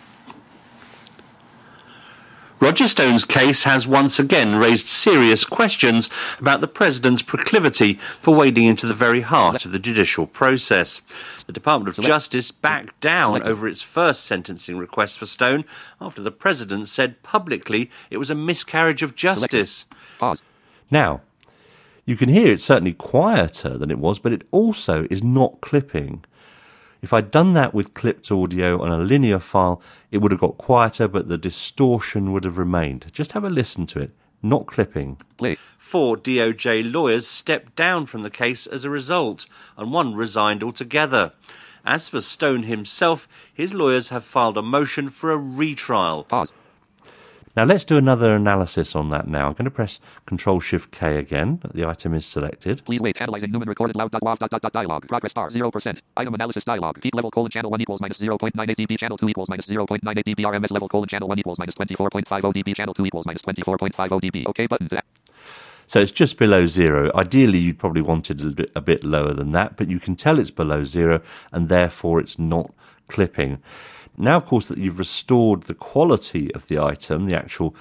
Roger Stone's case has once again raised serious questions about the President's proclivity for wading into the very heart of the judicial process. The Department of Justice backed down over its first sentencing request for Stone after the President said publicly it was a miscarriage of justice. Pause. Now, you can hear it's certainly quieter than it was, but it also is not clipping. If I'd done that with clipped audio on a linear file, it would have got quieter, but the distortion would have remained. Just have a listen to it. Not clipping. Play. Four DOJ lawyers stepped down from the case as a result, and one resigned altogether. As for Stone himself, his lawyers have filed a motion for a retrial. Pause. Now let's do another analysis on that now. I'm going to press Control Shift K again. The item is selected. Please wait. Analyzing Neumann recorded loud dot wav dot dot dot dialog. Progress bar zero percent. Item analysis dialog. Peak level colon channel one equals minus zero point nine eight dB. Channel two equals minus zero point nine eight dB. RMS level colon channel one equals 24.50 dB. Channel two equals 24.50 dB. OK button. to- So it's just below zero. Ideally, you'd probably want it a bit, a bit lower than that, but you can tell it's below zero and therefore it's not clipping. Now, of course, that you've restored the quality of the item, the actual,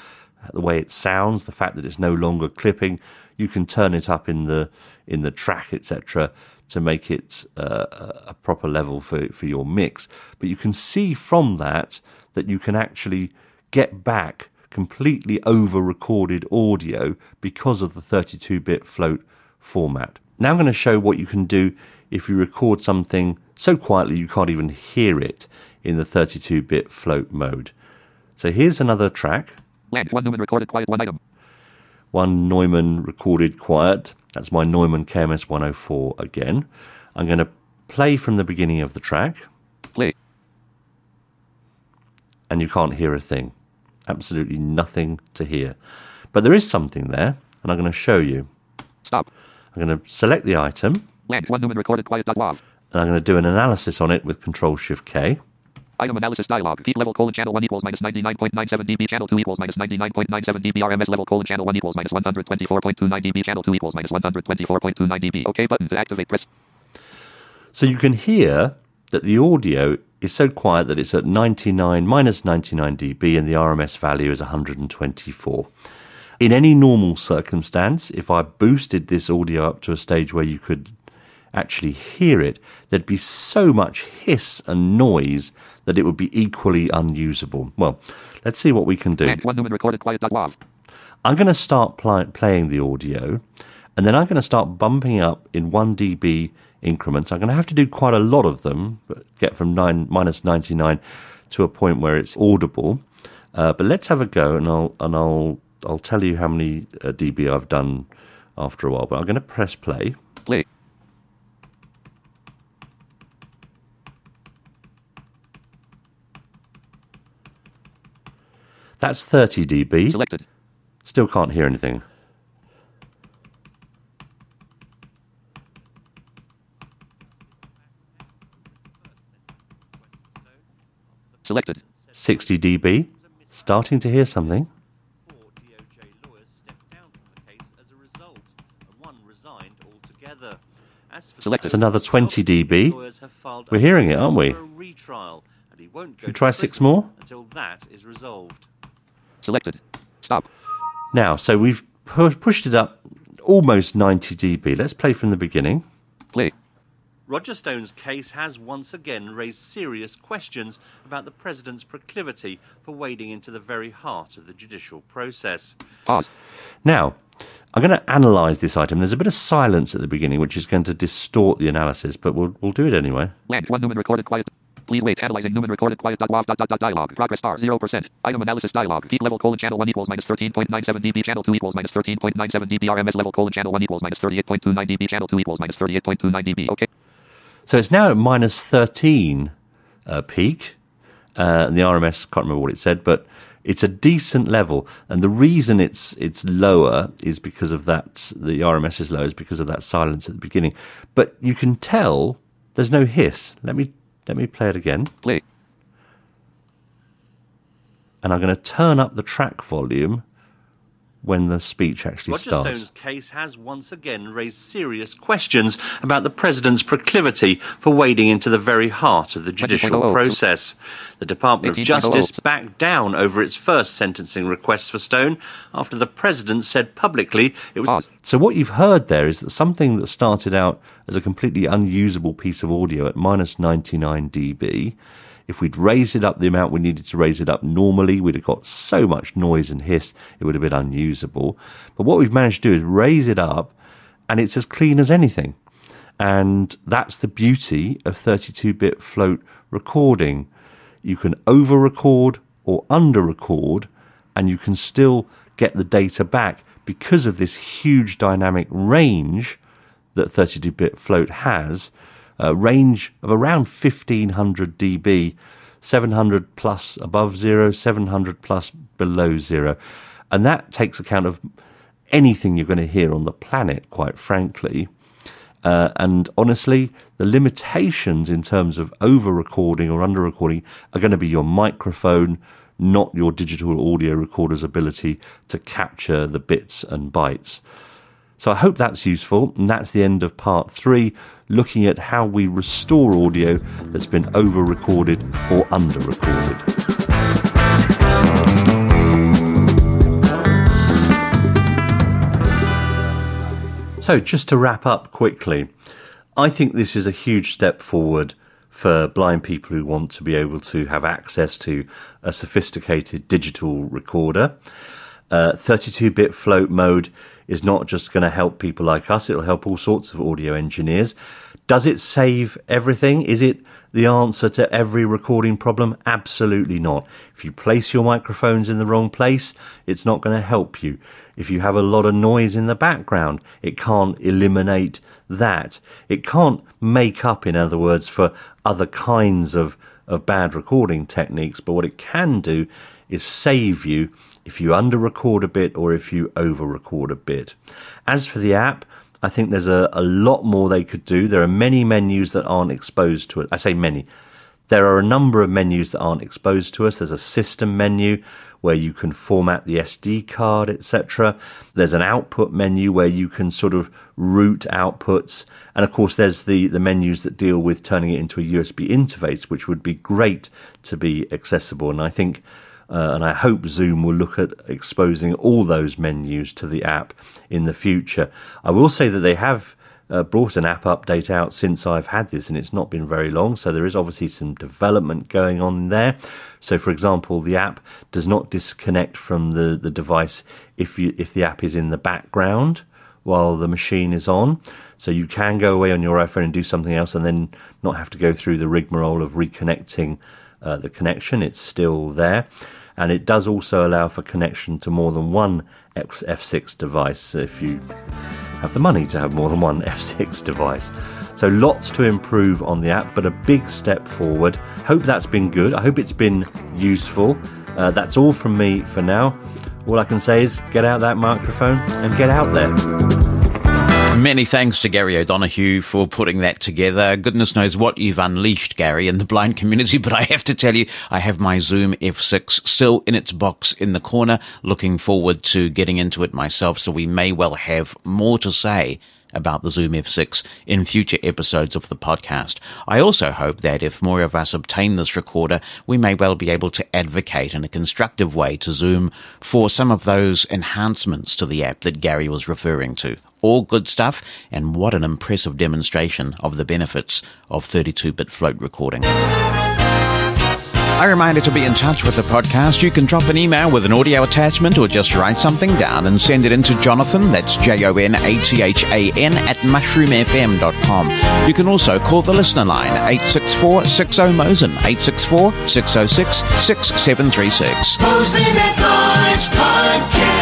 the way it sounds, the fact that it's no longer clipping, you can turn it up in the, in the track, etc., to make it uh, a proper level for, for your mix. But you can see from that that you can actually get back completely over recorded audio because of the 32 bit float format. Now I'm going to show what you can do if you record something so quietly you can't even hear it in the 32 bit float mode. So here's another track, Land one Neumann recorded quiet one item. one Neumann recorded quiet. That's my Neumann KMS 104 again. I'm going to play from the beginning of the track. Play. and you can't hear a thing. Absolutely nothing to hear. But there is something there, and I'm going to show you. Stop. I'm going to select the item, Land one Neumann recorded quiet and I'm going to do an analysis on it with Control Shift K. Item analysis dialog. Peak level colon channel 1 equals minus 99.97 dB. Channel 2 equals minus 99.97 dB. RMS level colon channel 1 equals minus 124.29 dB. Channel 2 equals minus 124.29 dB. OK button to activate. Press. So you can hear that the audio is so quiet that it's at 99 minus 99 dB and the RMS value is 124. In any normal circumstance, if I boosted this audio up to a stage where you could actually hear it, there'd be so much hiss and noise that it would be equally unusable. Well, let's see what we can do. And one Neumann recorded quiet.wav. I'm going to start pl- playing the audio, and then I'm going to start bumping up in 1 dB increments. I'm going to have to do quite a lot of them, but get from 9 minus 99 to a point where it's audible. Uh, but let's have a go, and I'll and I'll I'll tell you how many uh, dB I've done after a while. But I'm going to press play. Play. That's 30 dB. Selected. Still can't hear anything. Selected. 60 dB. Starting to hear something. Four DOJ lawyers stepped down from the case as a result, and one resigned altogether. As for Selected. It's another 20 dB. lawyers have filed We're hearing it, aren't we? for a retrial, and he won't go Should we try six more? until that is resolved. Selected. Stop. Now, so we've pu- pushed it up almost 90 dB. Let's play from the beginning. Play. Roger Stone's case has once again raised serious questions about the president's proclivity for wading into the very heart of the judicial process. Pause. Now, I'm going to analyse this item. There's a bit of silence at the beginning, which is going to distort the analysis, but we'll, we'll do it anyway. Land one Neumann recorded quiet. Please wait. Analyzing Neumann recorded quiet. Dot wav dot dot dot dialogue. Progress star zero percent. Item analysis dialogue. Peak level colon channel one equals minus thirteen point nine seven dB. Channel two equals minus thirteen point nine seven dB. RMS level colon channel one equals minus thirty eight point two nine dB. Channel two equals minus thirty eight point two nine dB. Okay. So it's now at minus 13 uh, peak. Uh, and the RMS, can't remember what it said, but it's a decent level. And the reason it's it's lower is because of that, the RMS is low, is because of that silence at the beginning. But you can tell there's no hiss. Let me, let me play it again. Play. And I'm going to turn up the track volume when the speech actually Roger starts. Stone's case has once again raised serious questions about the president's proclivity for wading into the very heart of the judicial process. The Department of Justice backed down over its first sentencing request for Stone after the president said publicly it was So what you've heard there is that something that started out as a completely unusable piece of audio at minus 99 dB, if we'd raised it up the amount we needed to raise it up normally, we'd have got so much noise and hiss, it would have been unusable. But what we've managed to do is raise it up and it's as clean as anything. And that's the beauty of 32-bit float recording. You can over record or under record and you can still get the data back because of this huge dynamic range that 32-bit float has, a range of around 1500 dB, 700 plus above zero, 700 plus below zero. And that takes account of anything you're going to hear on the planet, quite frankly. Uh, and honestly, the limitations in terms of over recording or under recording are going to be your microphone, not your digital audio recorder's ability to capture the bits and bytes. So I hope that's useful, and that's the end of part three, looking at how we restore audio that's been over recorded or under recorded. So, just to wrap up quickly, I think this is a huge step forward for blind people who want to be able to have access to a sophisticated digital recorder. Uh, 32 bit float mode is not just going to help people like us, it'll help all sorts of audio engineers. Does it save everything? Is it the answer to every recording problem? Absolutely not. If you place your microphones in the wrong place, it's not going to help you. If you have a lot of noise in the background, it can't eliminate that. It can't make up, in other words, for other kinds of, of bad recording techniques, but what it can do is save you if you under record a bit or if you over record a bit. As for the app, I think there's a, a lot more they could do. There are many menus that aren't exposed to it. I say many. There are a number of menus that aren't exposed to us. There's a system menu where you can format the SD card, etc. There's an output menu where you can sort of route outputs. And of course, there's the, the menus that deal with turning it into a USB interface, which would be great to be accessible. And I think uh, and I hope Zoom will look at exposing all those menus to the app in the future. I will say that they have uh, brought an app update out since I've had this, and it's not been very long. So there is obviously some development going on there. So, for example, the app does not disconnect from the, the device if you if the app is in the background while the machine is on. So you can go away on your iPhone and do something else, and then not have to go through the rigmarole of reconnecting uh, the connection. It's still there and it does also allow for connection to more than one F6 device if you have the money to have more than one F6 device. So lots to improve on the app, but a big step forward. Hope that's been good. I hope it's been useful. Uh, that's all from me for now. All I can say is get out that microphone and get out there. Many thanks to Gary O'Donoghue for putting that together. Goodness knows what you've unleashed, Gary, in the blind community, but I have to tell you, I have my Zoom F6 still in its box in the corner, looking forward to getting into it myself, so we may well have more to say about the Zoom F6 in future episodes of the podcast. I also hope that if more of us obtain this recorder, we may well be able to advocate in a constructive way to Zoom for some of those enhancements to the app that Gary was referring to. All good stuff, and what an impressive demonstration of the benefits of 32 bit float recording. A reminder to be in touch with the podcast. You can drop an email with an audio attachment or just write something down and send it into Jonathan, that's J-O-N-A-T-H-A-N, at mushroomfm.com. You can also call the listener line, 864-60-MOSEN, 864-606-6736. Mosen at Large Podcast.